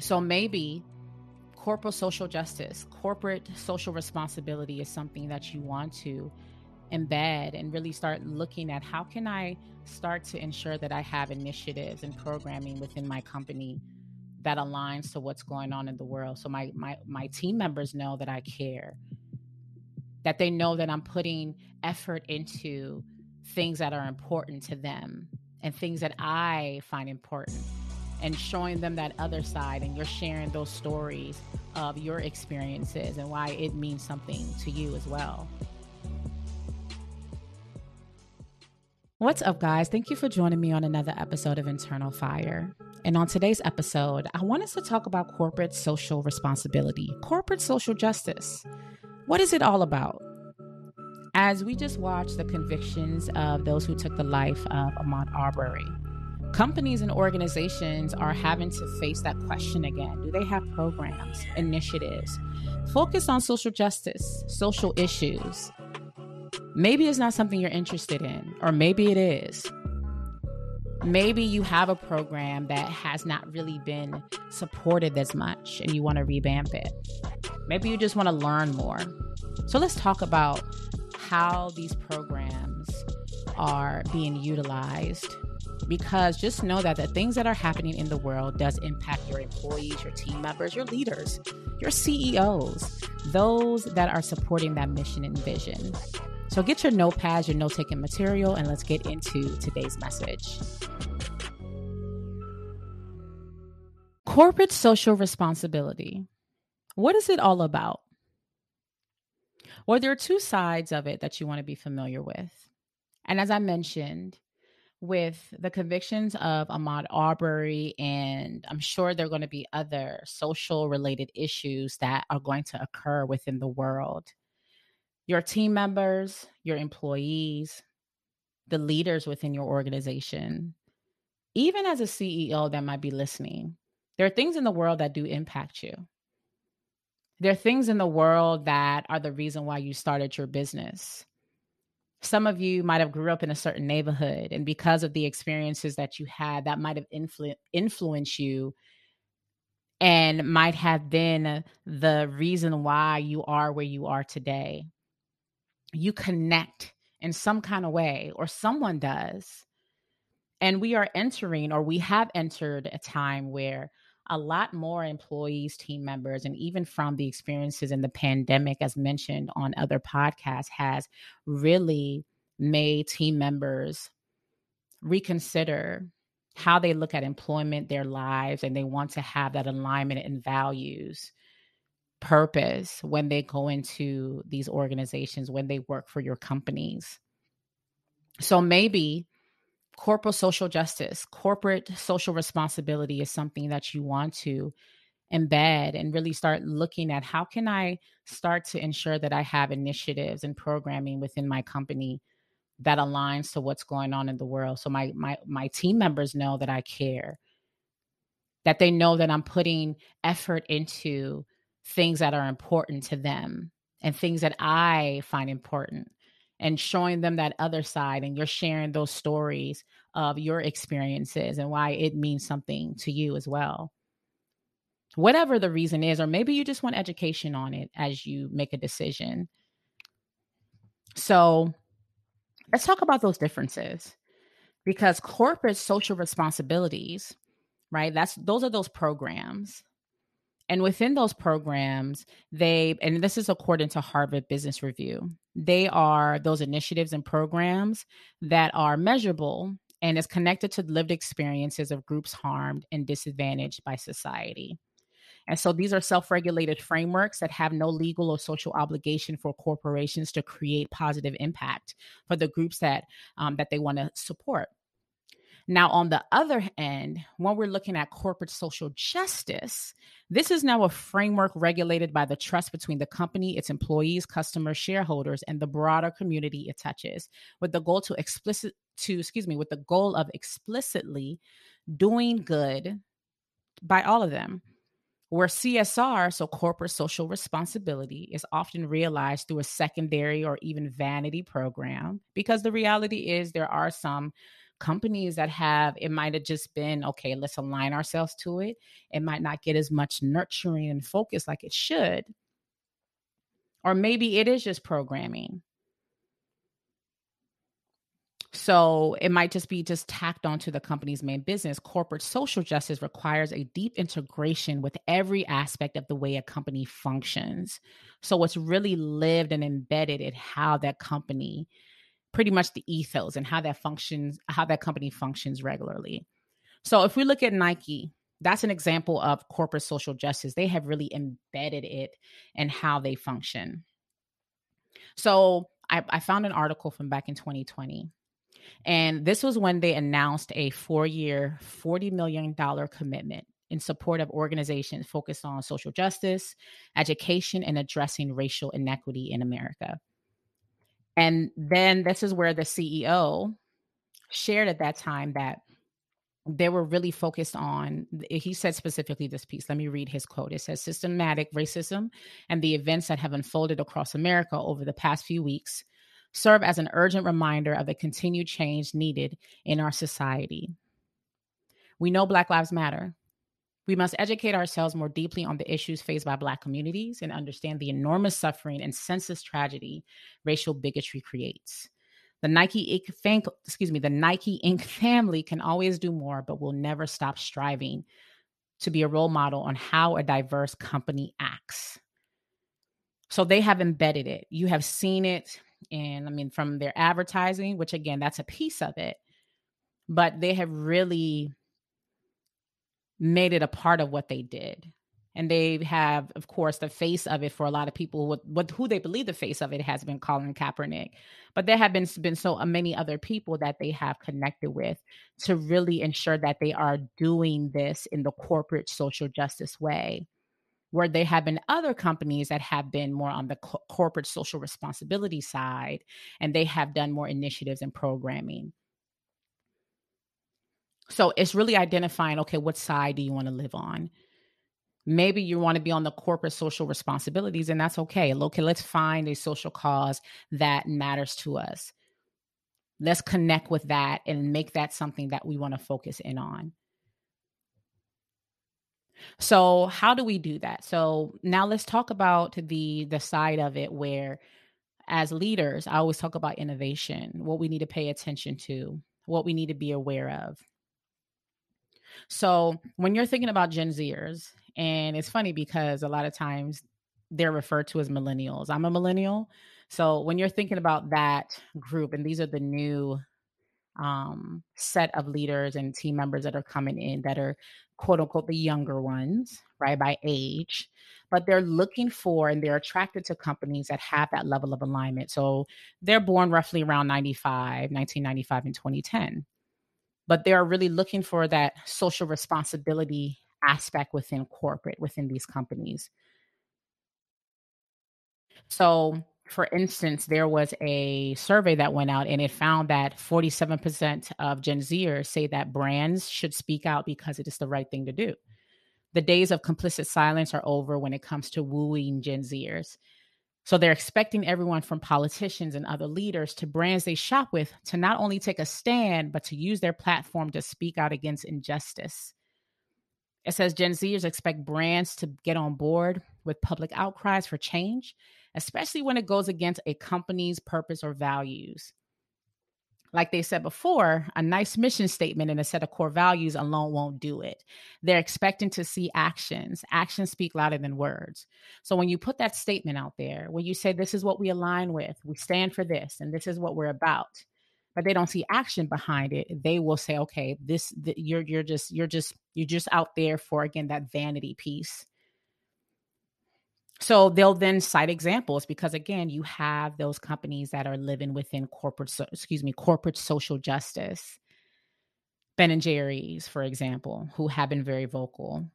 So maybe corporate social justice, corporate social responsibility is something that you want to embed and really start looking at how can I start to ensure that I have initiatives and programming within my company that aligns to what's going on in the world. So my my my team members know that I care. That they know that I'm putting effort into things that are important to them and things that I find important and showing them that other side and you're sharing those stories of your experiences and why it means something to you as well. What's up, guys? Thank you for joining me on another episode of Internal Fire. And on today's episode, I want us to talk about corporate social responsibility, corporate social justice. What is it all about? As we just watched the convictions of those who took the life of Ahmaud Arbery, companies and organizations are having to face that question again. Do they have programs, initiatives, focus on social justice, social issues? Maybe it's not something you're interested in, or maybe it is. Maybe you have a program that has not really been supported as much and you want to revamp it. Maybe you just want to learn more. So let's talk about how these programs are being utilized because just know that the things that are happening in the world does impact your employees, your team members, your leaders, your CEOs, those that are supporting that mission and vision. So get your notepads, your note taking material, and let's get into today's message. Corporate social responsibility. What is it all about? Well, there are two sides of it that you want to be familiar with. And as I mentioned, with the convictions of Ahmaud Arbery, and I'm sure there are going to be other social related issues that are going to occur within the world your team members, your employees, the leaders within your organization, even as a CEO that might be listening, there are things in the world that do impact you. There are things in the world that are the reason why you started your business. Some of you might have grew up in a certain neighborhood, and because of the experiences that you had, that might have influ- influenced you and might have been the reason why you are where you are today you connect in some kind of way, or someone does. And we are entering, or we have entered a time where a lot more employees, team members, and even from the experiences in the pandemic, as mentioned on other podcasts, has really made team members reconsider how they look at employment, their lives, and they want to have that alignment and values purpose when they go into these organizations, when they work for your companies. So maybe corporate social justice, corporate social responsibility is something that you want to embed and really start looking at how can I start to ensure that I have initiatives and programming within my company that aligns to what's going on in the world. So my my my team members know that I care. That they know that I'm putting effort into things that are important to them and things that I find important and showing them that other side and you're sharing those stories of your experiences and why it means something to you as well. Whatever the reason is, or maybe you just want education on it as you make a decision. So let's talk about those differences because corporate social responsibilities, right? That's those are those programs and within those programs, they, and this is according to Harvard Business Review, they are those initiatives and programs that are measurable and is connected to lived experiences of groups harmed and disadvantaged by society. And so these are self regulated frameworks that have no legal or social obligation for corporations to create positive impact for the groups that, um, that they want to support. Now, on the other end, when we're looking at corporate social justice, this is now a framework regulated by the trust between the company, its employees, customers, shareholders, and the broader community it touches, with the goal to explicit to excuse me, with the goal of explicitly doing good by all of them. Where CSR, so corporate social responsibility, is often realized through a secondary or even vanity program, because the reality is there are some companies that have it might have just been okay let's align ourselves to it it might not get as much nurturing and focus like it should or maybe it is just programming so it might just be just tacked onto the company's main business. Corporate social justice requires a deep integration with every aspect of the way a company functions. So it's really lived and embedded in how that company, pretty much the ethos and how that functions, how that company functions regularly. So if we look at Nike, that's an example of corporate social justice. They have really embedded it in how they function. So I, I found an article from back in 2020 and this was when they announced a four year, $40 million commitment in support of organizations focused on social justice, education, and addressing racial inequity in America. And then this is where the CEO shared at that time that they were really focused on eh, he said specifically this piece let me read his quote it says systematic racism and the events that have unfolded across america over the past few weeks serve as an urgent reminder of the continued change needed in our society. We know Black Lives Matter. We must educate ourselves more deeply on the issues faced by Black communities and understand the enormous suffering and senseless tragedy racial bigotry creates. The Nike Inc. Excuse me, the Nike Inc. family can always do more, but will never stop striving to be a role model on how a diverse company acts. So they have embedded it. You have seen it and I mean from their advertising, which again that's a piece of it, but they have really made it a part of what they did. And they have, of course, the face of it for a lot of people. What, what who they believe the face of it has been Colin Kaepernick, but there have been been so uh, many other people that they have connected with to really ensure that they are doing this in the corporate social justice way where there have been other companies that have been more on the co- corporate social responsibility side and they have done more initiatives and programming so it's really identifying okay what side do you want to live on maybe you want to be on the corporate social responsibilities and that's okay okay let's find a social cause that matters to us let's connect with that and make that something that we want to focus in on so how do we do that? So now let's talk about the the side of it where as leaders, I always talk about innovation, what we need to pay attention to, what we need to be aware of. So when you're thinking about Gen Zers, and it's funny because a lot of times they're referred to as millennials. I'm a millennial. So when you're thinking about that group, and these are the new um, set of leaders and team members that are coming in that are quote unquote the younger ones, right, by age, but they're looking for and they're attracted to companies that have that level of alignment. So they're born roughly around 95, 1995 and 2010. But they're really looking for that social responsibility aspect within corporate, within these companies. So for instance, there was a survey that went out and it found that 47% of Gen Zers say that brands should speak out because it is the right thing to do. The days of complicit silence are over when it comes to wooing Gen Zers. So they're expecting everyone from politicians and other leaders to brands they shop with to not only take a stand, but to use their platform to speak out against injustice. It says Gen Zers expect brands to get on board with public outcries for change especially when it goes against a company's purpose or values. Like they said before, a nice mission statement and a set of core values alone won't do it. They're expecting to see actions. Actions speak louder than words. So when you put that statement out there, when you say, This is what we align with, we stand for this, and this is what we're about, but they don't see action behind it, they will say, Okay, this, the, you're, you're just, you're just, you're just out there for, again, that vanity piece so they'll then cite examples because again you have those companies that are living within corporate so, excuse me corporate social justice. Ben and jerry's for example who have been very vocal.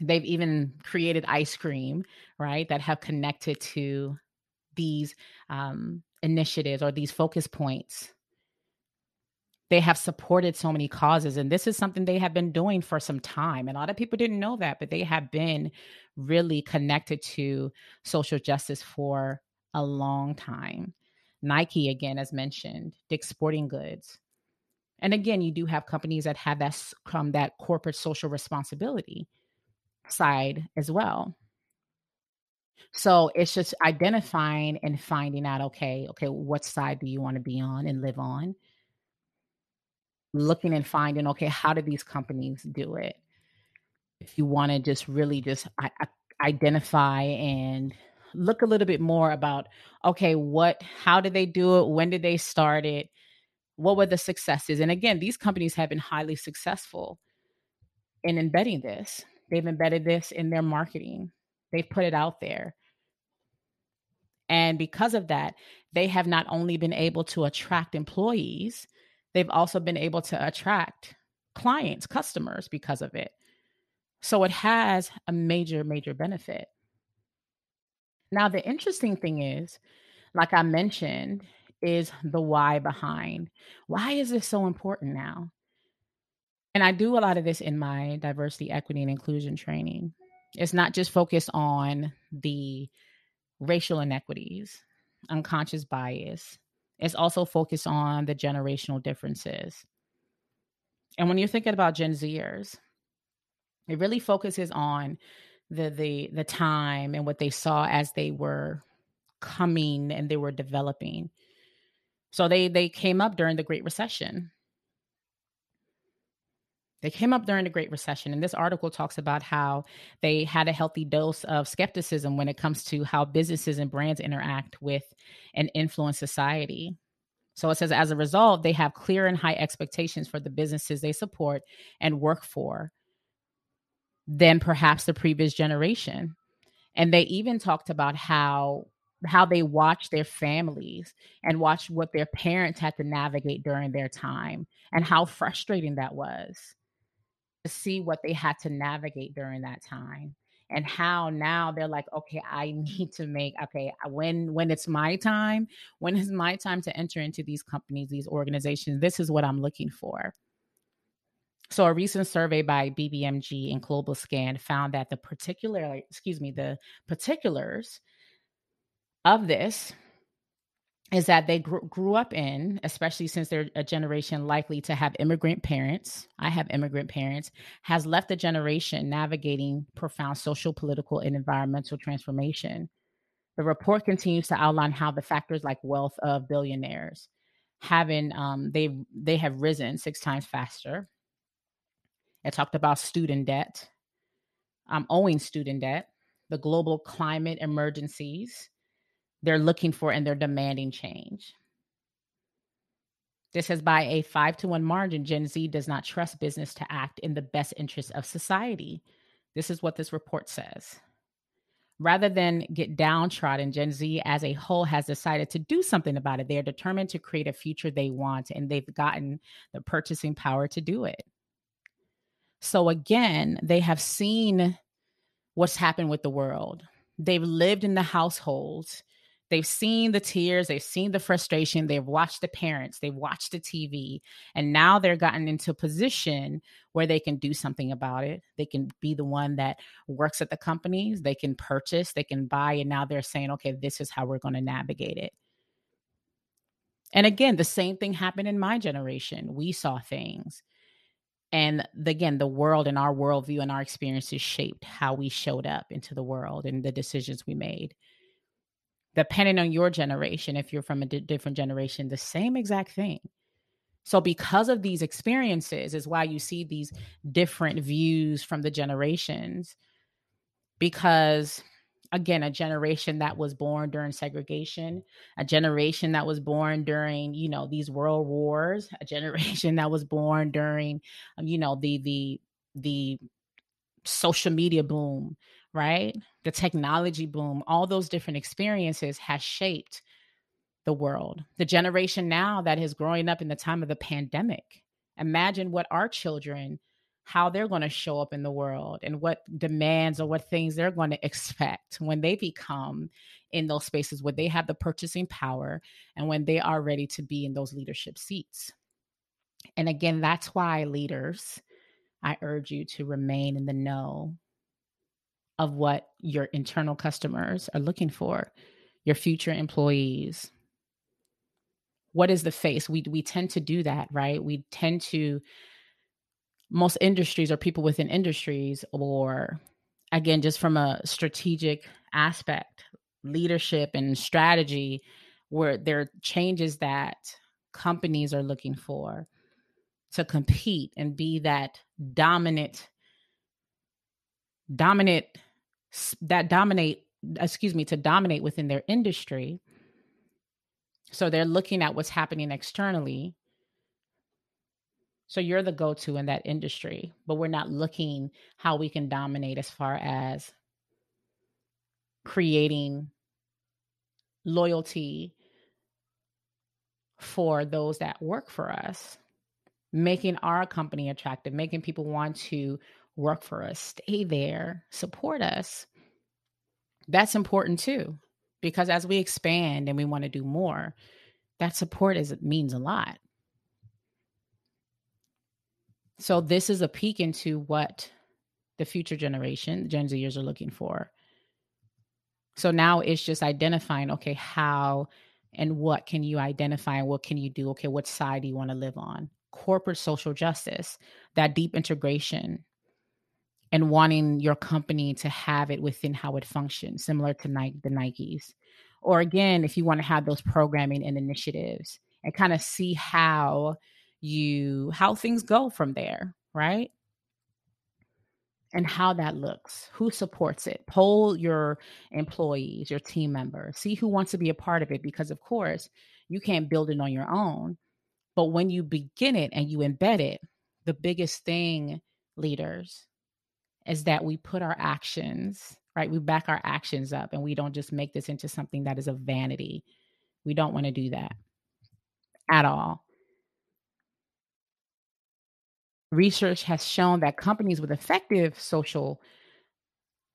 They've even created ice cream right that have connected to these um, initiatives or these focus points they have supported so many causes and this is something they have been doing for some time and a lot of people didn't know that but they have been really connected to social justice for a long time nike again as mentioned dick's sporting goods And again, you do have companies that have that um, that corporate social responsibility side as well. So it's just identifying and finding out, okay, okay, what side do you want to be on and live on? Looking and finding, okay, how do these companies do it? If you want to just really just identify and look a little bit more about, okay, what, how did they do it? When did they start it? What were the successes? And again, these companies have been highly successful in embedding this. They've embedded this in their marketing. They've put it out there. And because of that, they have not only been able to attract employees, they've also been able to attract clients, customers because of it. So it has a major, major benefit. Now, the interesting thing is, like I mentioned, is the why behind why is this so important now? And I do a lot of this in my diversity, equity, and inclusion training. It's not just focused on the racial inequities, unconscious bias. It's also focused on the generational differences. And when you're thinking about Gen Zers, it really focuses on the the the time and what they saw as they were coming and they were developing. So they they came up during the Great Recession. They came up during the Great Recession, and this article talks about how they had a healthy dose of skepticism when it comes to how businesses and brands interact with and influence society. So it says, as a result, they have clear and high expectations for the businesses they support and work for than perhaps the previous generation. And they even talked about how how they watched their families and watched what their parents had to navigate during their time and how frustrating that was to see what they had to navigate during that time and how now they're like okay i need to make okay uh, when when it's my time when is my time to enter into these companies these organizations this is what i'm looking for. So a recent survey by bbmg and GlobeScan found that the particular excuse me the particulars of this is that they grew, grew up in, especially since they're a generation likely to have immigrant parents. I have immigrant parents, has left a generation navigating profound social, political, and environmental transformation. The report continues to outline how the factors like wealth of billionaires having um, they they have risen six times faster. It talked about student debt, um, owing student debt, the global climate emergencies, they're looking for and they're demanding change. This says by a five to one margin, Gen Z does not trust business to act in the best interest of society. This is what this report says. Rather than get downtrodden, Gen Z as a whole has decided to do something about it. They are determined to create a future they want, and they've gotten the purchasing power to do it. So, again, they have seen what's happened with the world. They've lived in the households They've seen the tears, they've seen the frustration, they've watched the parents, they've watched the TV, and now they're gotten into a position where they can do something about it. They can be the one that works at the companies, they can purchase, they can buy, and now they're saying, okay, this is how we're going to navigate it. And again, the same thing happened in my generation. We saw things. And again, the world and our worldview and our experiences shaped how we showed up into the world and the decisions we made depending on your generation, if you're from a d- different generation, the same exact thing. So, because of these experiences, is why you see these different views from the generations. Because, again, a generation that was born during segregation, a generation that was born during, you know, these world wars, a generation that was born during, um, you know, the the the social media boom, right? The technology boom, all those different experiences has shaped the world. The generation now that is growing up in the time of the pandemic. Imagine what our children how they're going to show up in the world and what demands or what things they're going to expect when they become in those spaces where they have the purchasing power and when they are ready to be in those leadership seats. And again, that's why leaders, I urge you to remain in the know of what your internal customers are looking for, your future employees. what is the face? We we tend to do that, right? We tend to most industries or people within industries or again just from a strategic aspect, leadership and strategy where there are changes that companies are looking for to compete and be that dominant dominant that dominate excuse me to dominate within their industry. So they're looking at what's happening externally. So you're the go-to in that industry but we're not looking how we can dominate as far as creating loyalty for those that work for us, making our company attractive, making people want to work for us, stay there, support us. That's important too, because as we expand and we want to do more, that support is means a lot. So this is a peek into what the future generation, Gen Zers, are looking for. So now it's just identifying, okay, how and what can you identify and what can you do? Okay, what side do you want to live on? Corporate social justice, that deep integration and wanting your company to have it within how it functions, similar to Nike, the Nikes. Or again, if you want to have those programming and initiatives and kind of see how you how things go from there, right? and how that looks, who supports it. Poll your employees, your team members, see who wants to be a part of it because, of course, you can't build it on your own. But when you begin it and you embed it, the biggest thing, leaders, is that we put our actions, right? We back our actions up and we don't just make this into something that is a vanity. We don't want to do that at all research has shown that companies with effective social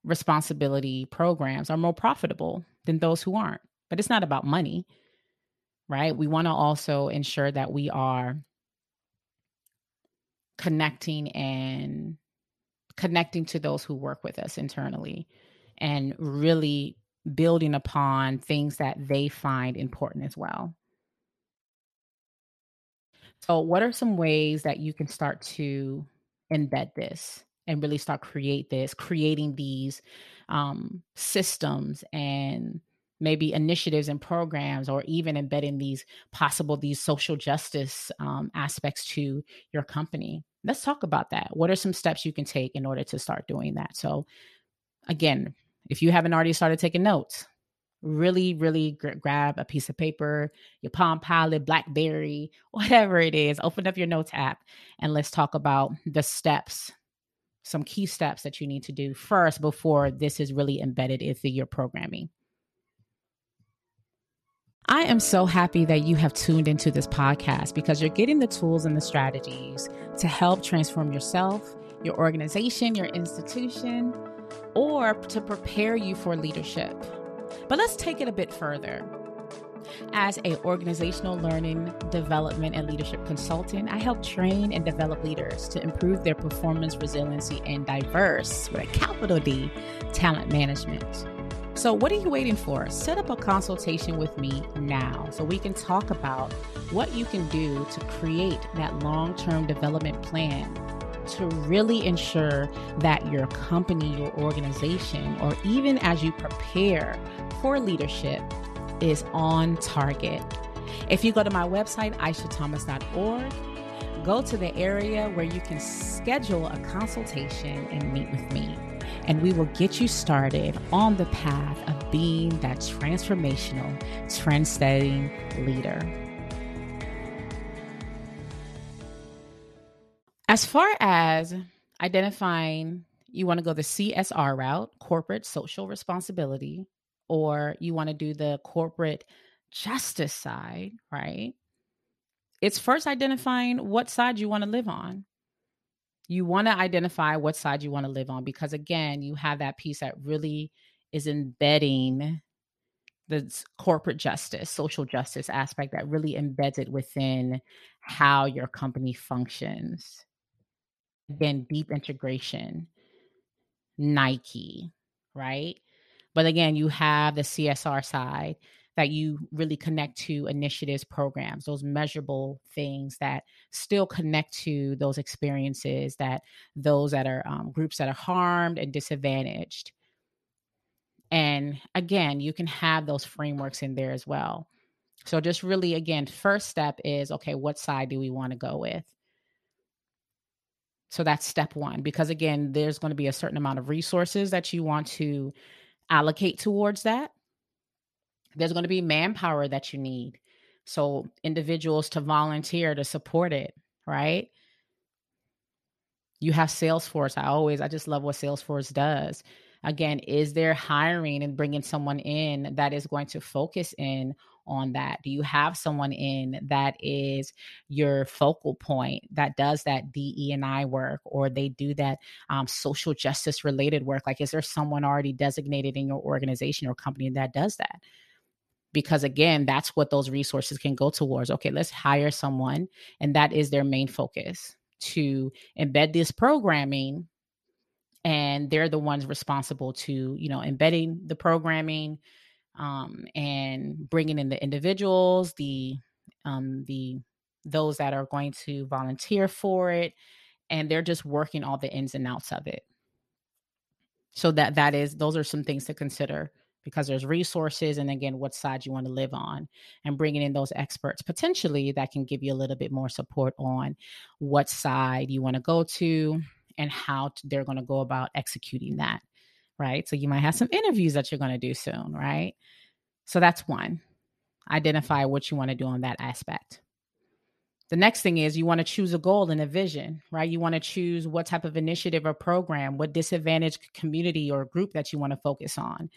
responsibility programs are more profitable than those who aren't. But it's not about money, right? We want to also ensure that we are connecting and connecting to those who work with us internally and really building upon things that they find important as well. So, what are some ways that you can start to embed this and really start create this, creating these um, systems and maybe initiatives and programs, or even embedding these possible these social justice um, aspects to your company? Let's talk about that. What are some steps you can take in order to start doing that? So, again, if you haven't already started taking notes, really, really gr- grab a piece of paper, your Palm Pilot, Blackberry, whatever it is, open up your notes app and let's talk about the steps, some key steps that you need to do first before this is really embedded into your programming. I am so happy that you have tuned into this podcast because you're getting the tools and the strategies to help transform yourself, your organization, your institution, or to prepare you for leadership. But let's take it a bit further. As a organizational learning, development, and leadership consultant, I help train and develop leaders to improve their performance, resiliency, and diverse, with a capital D, talent management. So, what are you waiting for? Set up a consultation with me now so we can talk about what you can do to create that long term development plan to really ensure that your company, your organization, or even as you prepare for leadership is on target. If you go to my website, aishathomas.org, go to the area where you can schedule a consultation and meet with me. And we will get you started on the path of being that transformational, trend-setting leader. As far as identifying you want to go the CSR route, corporate social responsibility, or you want to do the corporate justice side, right? It's first identifying what side you want to live on. You want to identify what side you want to live on because, again, you have that piece that really is embedding the corporate justice, social justice aspect that really embeds it within how your company functions. Again, deep integration, Nike, right? But again, you have the CSR side that you really connect to initiatives, programs, those measurable things that still connect to those experiences that those that are um, groups that are harmed and disadvantaged. And again, you can have those frameworks in there as well. So, just really, again, first step is okay, what side do we want to go with? So, that's step one, because again, there's going to be a certain amount of resources that you want to allocate towards that. There's going to be manpower that you need. So, individuals to volunteer to support it, right? You have Salesforce. I always, I just love what Salesforce does again is there hiring and bringing someone in that is going to focus in on that do you have someone in that is your focal point that does that de and i work or they do that um, social justice related work like is there someone already designated in your organization or company that does that because again that's what those resources can go towards. Okay let's hire someone and that is their main focus to embed this programming and they're the ones responsible to you know embedding the programming um, and bringing in the individuals the um, the those that are going to volunteer for it and they're just working all the ins and outs of it. So that that is those are some things to consider because there's resources and again what side you want to live on and bringing in those experts potentially that can give you a little bit more support on what side you want to go to and how to, they're going to go about executing that, right? So you might have some interviews that you're going to do soon, right? So that's one. Identify what you want to do on that aspect. The next thing is you want to choose a goal and a vision, right? You want to choose what type of initiative or program, what disadvantaged community or group that you want to focus on.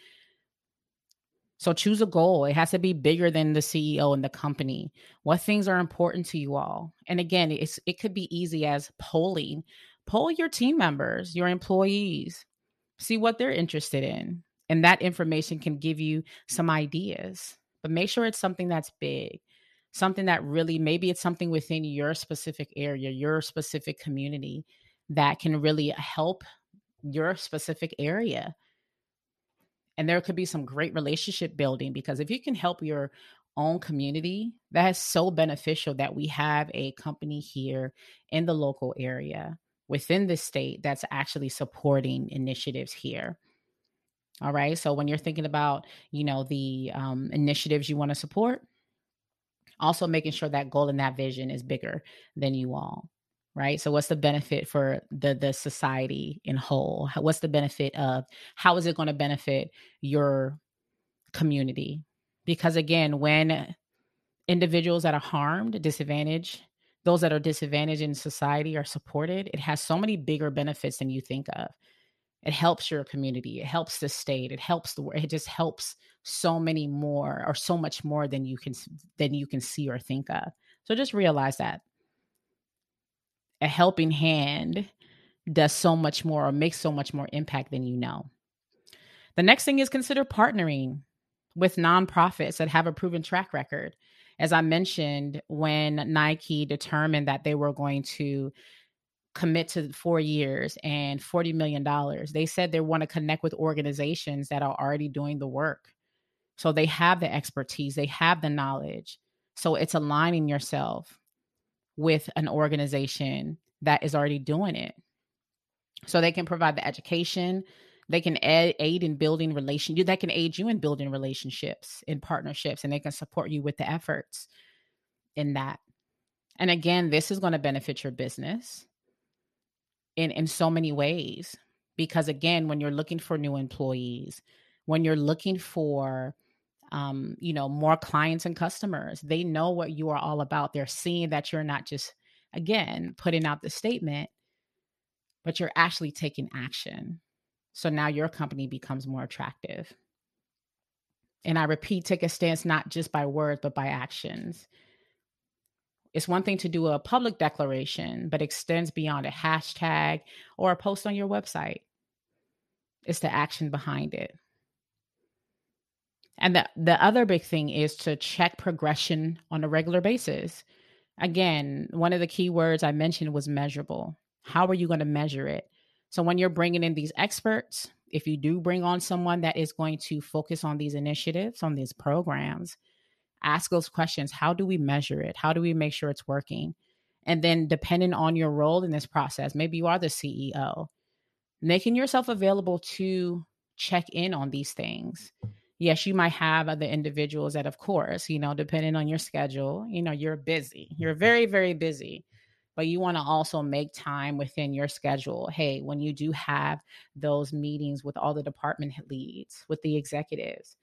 So choose a goal. It has to be bigger than the CEO and the company. What things are important to you all? And again, it's it could be easy as polling poll your team members, your employees, see what they're interested in. And that information can give you some ideas. But make sure it's something that's big, something that really, maybe it's something within your specific area, your specific community that can really help your specific area. And there could be some great relationship building because if you can help your own community, that is so beneficial that we have a company here in the local area within the state that's actually supporting initiatives here. All right. So when you're thinking about, you know, the um, initiatives you want to support, also making sure that goal and that vision is bigger than you all. Right. So what's the benefit for the the society in whole? What's the benefit of how is it going to benefit your community? Because again, when individuals that are harmed, disadvantaged, those that are disadvantaged in society are supported, it has so many bigger benefits than you think of. It helps your community, it helps the state, it helps the world, it just helps so many more or so much more than you can than you can see or think of. So just realize that a helping hand does so much more or makes so much more impact than you know. The next thing is consider partnering with nonprofits that have a proven track record as I mentioned, when Nike determined that they were going to commit to four years and $40 million, they said they want to connect with organizations that are already doing the work. So they have the expertise, they have the knowledge. So it's aligning yourself with an organization that is already doing it. So they can provide the education, they can aid, aid in building relation that can aid you in building relationships in partnerships and they can support you with the efforts in that and again this is going to benefit your business in in so many ways because again when you're looking for new employees when you're looking for um, you know more clients and customers they know what you are all about they're seeing that you're not just again putting out the statement but you're actually taking action so now your company becomes more attractive. And I repeat, take a stance not just by words, but by actions. It's one thing to do a public declaration, but extends beyond a hashtag or a post on your website. It's the action behind it. And the, the other big thing is to check progression on a regular basis. Again, one of the key words I mentioned was measurable. How are you going to measure it? So when you're bringing in these experts if you do bring on someone that is going to focus on these initiatives, on these programs, ask those questions. How do we measure it? How do we make sure it's working? And then, depending on your role in this process, maybe you are the CEO, making yourself available to check in on these things. Yes, you might have other individuals that, of course, you know, depending on your schedule, you know, you're busy. You're mm-hmm. very, very busy but you want to also make time within your schedule. Hey, when you do have those meetings with all the department leads, with the executives,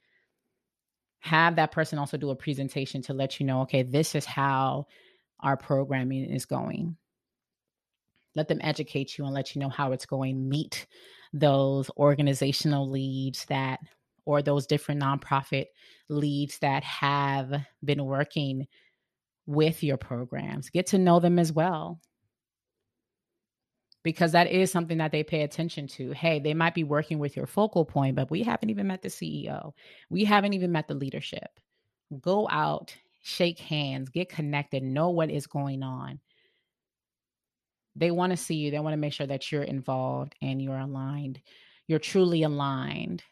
have that person also do a presentation to let you know, okay, this is how our programming is going. Let them educate you and let you know how it's going. Meet those organizational leads that, or those different nonprofit leads that have been working with your programs. Get to know them as well. Because that is something that they pay attention to. Hey, they might be working with your focal point, but we haven't even met the CEO. We haven't even met the leadership. Go out, shake hands, get connected, know what is going on. They want to see you. They want to make sure that you're involved and you're aligned. You're truly aligned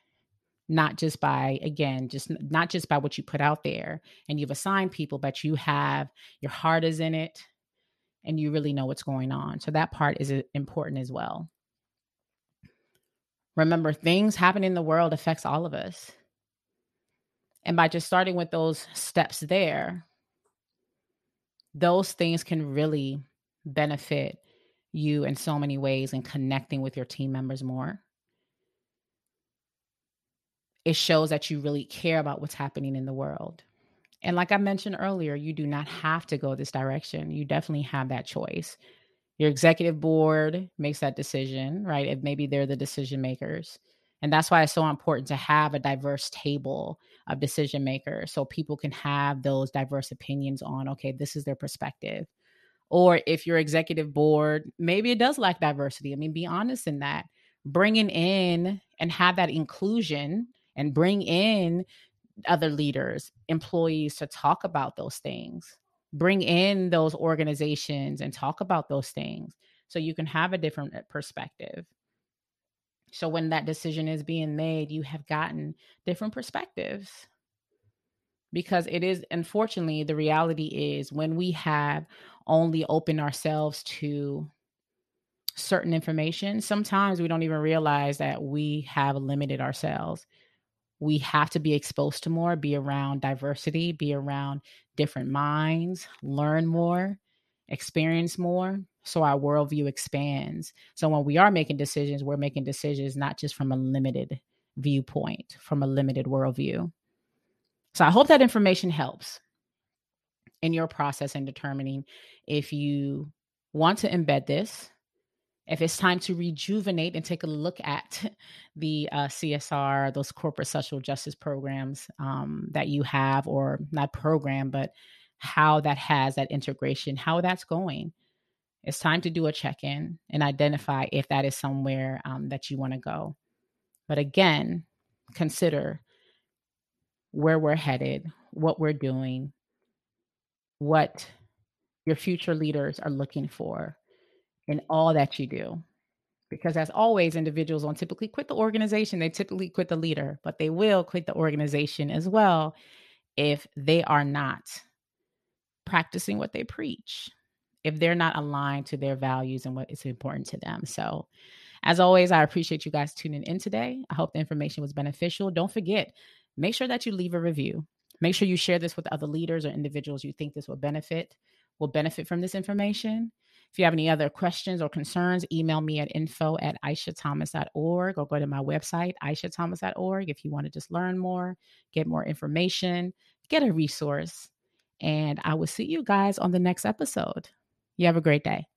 not just by again just not just by what you put out there and you've assigned people but you have your heart is in it and you really know what's going on. So that part is uh, important as well. Remember things happen in the world affects all of us. And by just starting with those steps there those things can really benefit you in so many ways and connecting with your team members more it shows that you really care about what's happening in the world. And like I mentioned earlier, you do not have to go this direction. You definitely have that choice. Your executive board makes that decision, right? If maybe they're the decision makers. And that's why it's so important to have a diverse table of decision makers so people can have those diverse opinions on, okay, this is their perspective. Or if your executive board, maybe it does lack diversity. I mean, be honest in that. Bringing in and have that inclusion and bring in other leaders, employees to talk about those things. Bring in those organizations and talk about those things so you can have a different uh, perspective. So when that decision is being made, you have gotten different perspectives. Because it is, unfortunately, the reality is when we have only opened ourselves to certain information, sometimes we don't even realize that we have limited ourselves we have to be exposed to more, be around diversity, be around different minds, learn more, experience more. So our worldview expands. So when we are making decisions, we're making decisions not just from a limited viewpoint, from a limited worldview. So I hope that information helps in your process in determining if you want to embed this if it's time to rejuvenate and take a look at the uh, CSR, those corporate social justice programs um, that you have, or not program, but how that has that integration, how that's going. It's time to do a check in and identify if that is somewhere um, that you want to go. But again, consider where we're headed, what we're doing, what your future leaders are looking for in all that you do. Because as always, individuals don't typically quit the organization, they typically quit the leader, but they will quit the organization as well if they are not practicing what they preach, if they're not aligned to their values and what is important to them. So, as always, I appreciate you guys tuning in today. I hope the information was beneficial. Don't forget, make sure that you leave a review. Make sure you share this with other leaders or individuals you think this will benefit, will benefit from this information. If you have any other questions or concerns, email me at info at aishathomas.org or go to my website, aishathomas.org, if you want to just learn more, get more information, get a resource. And I will see you guys on the next episode. You have a great day.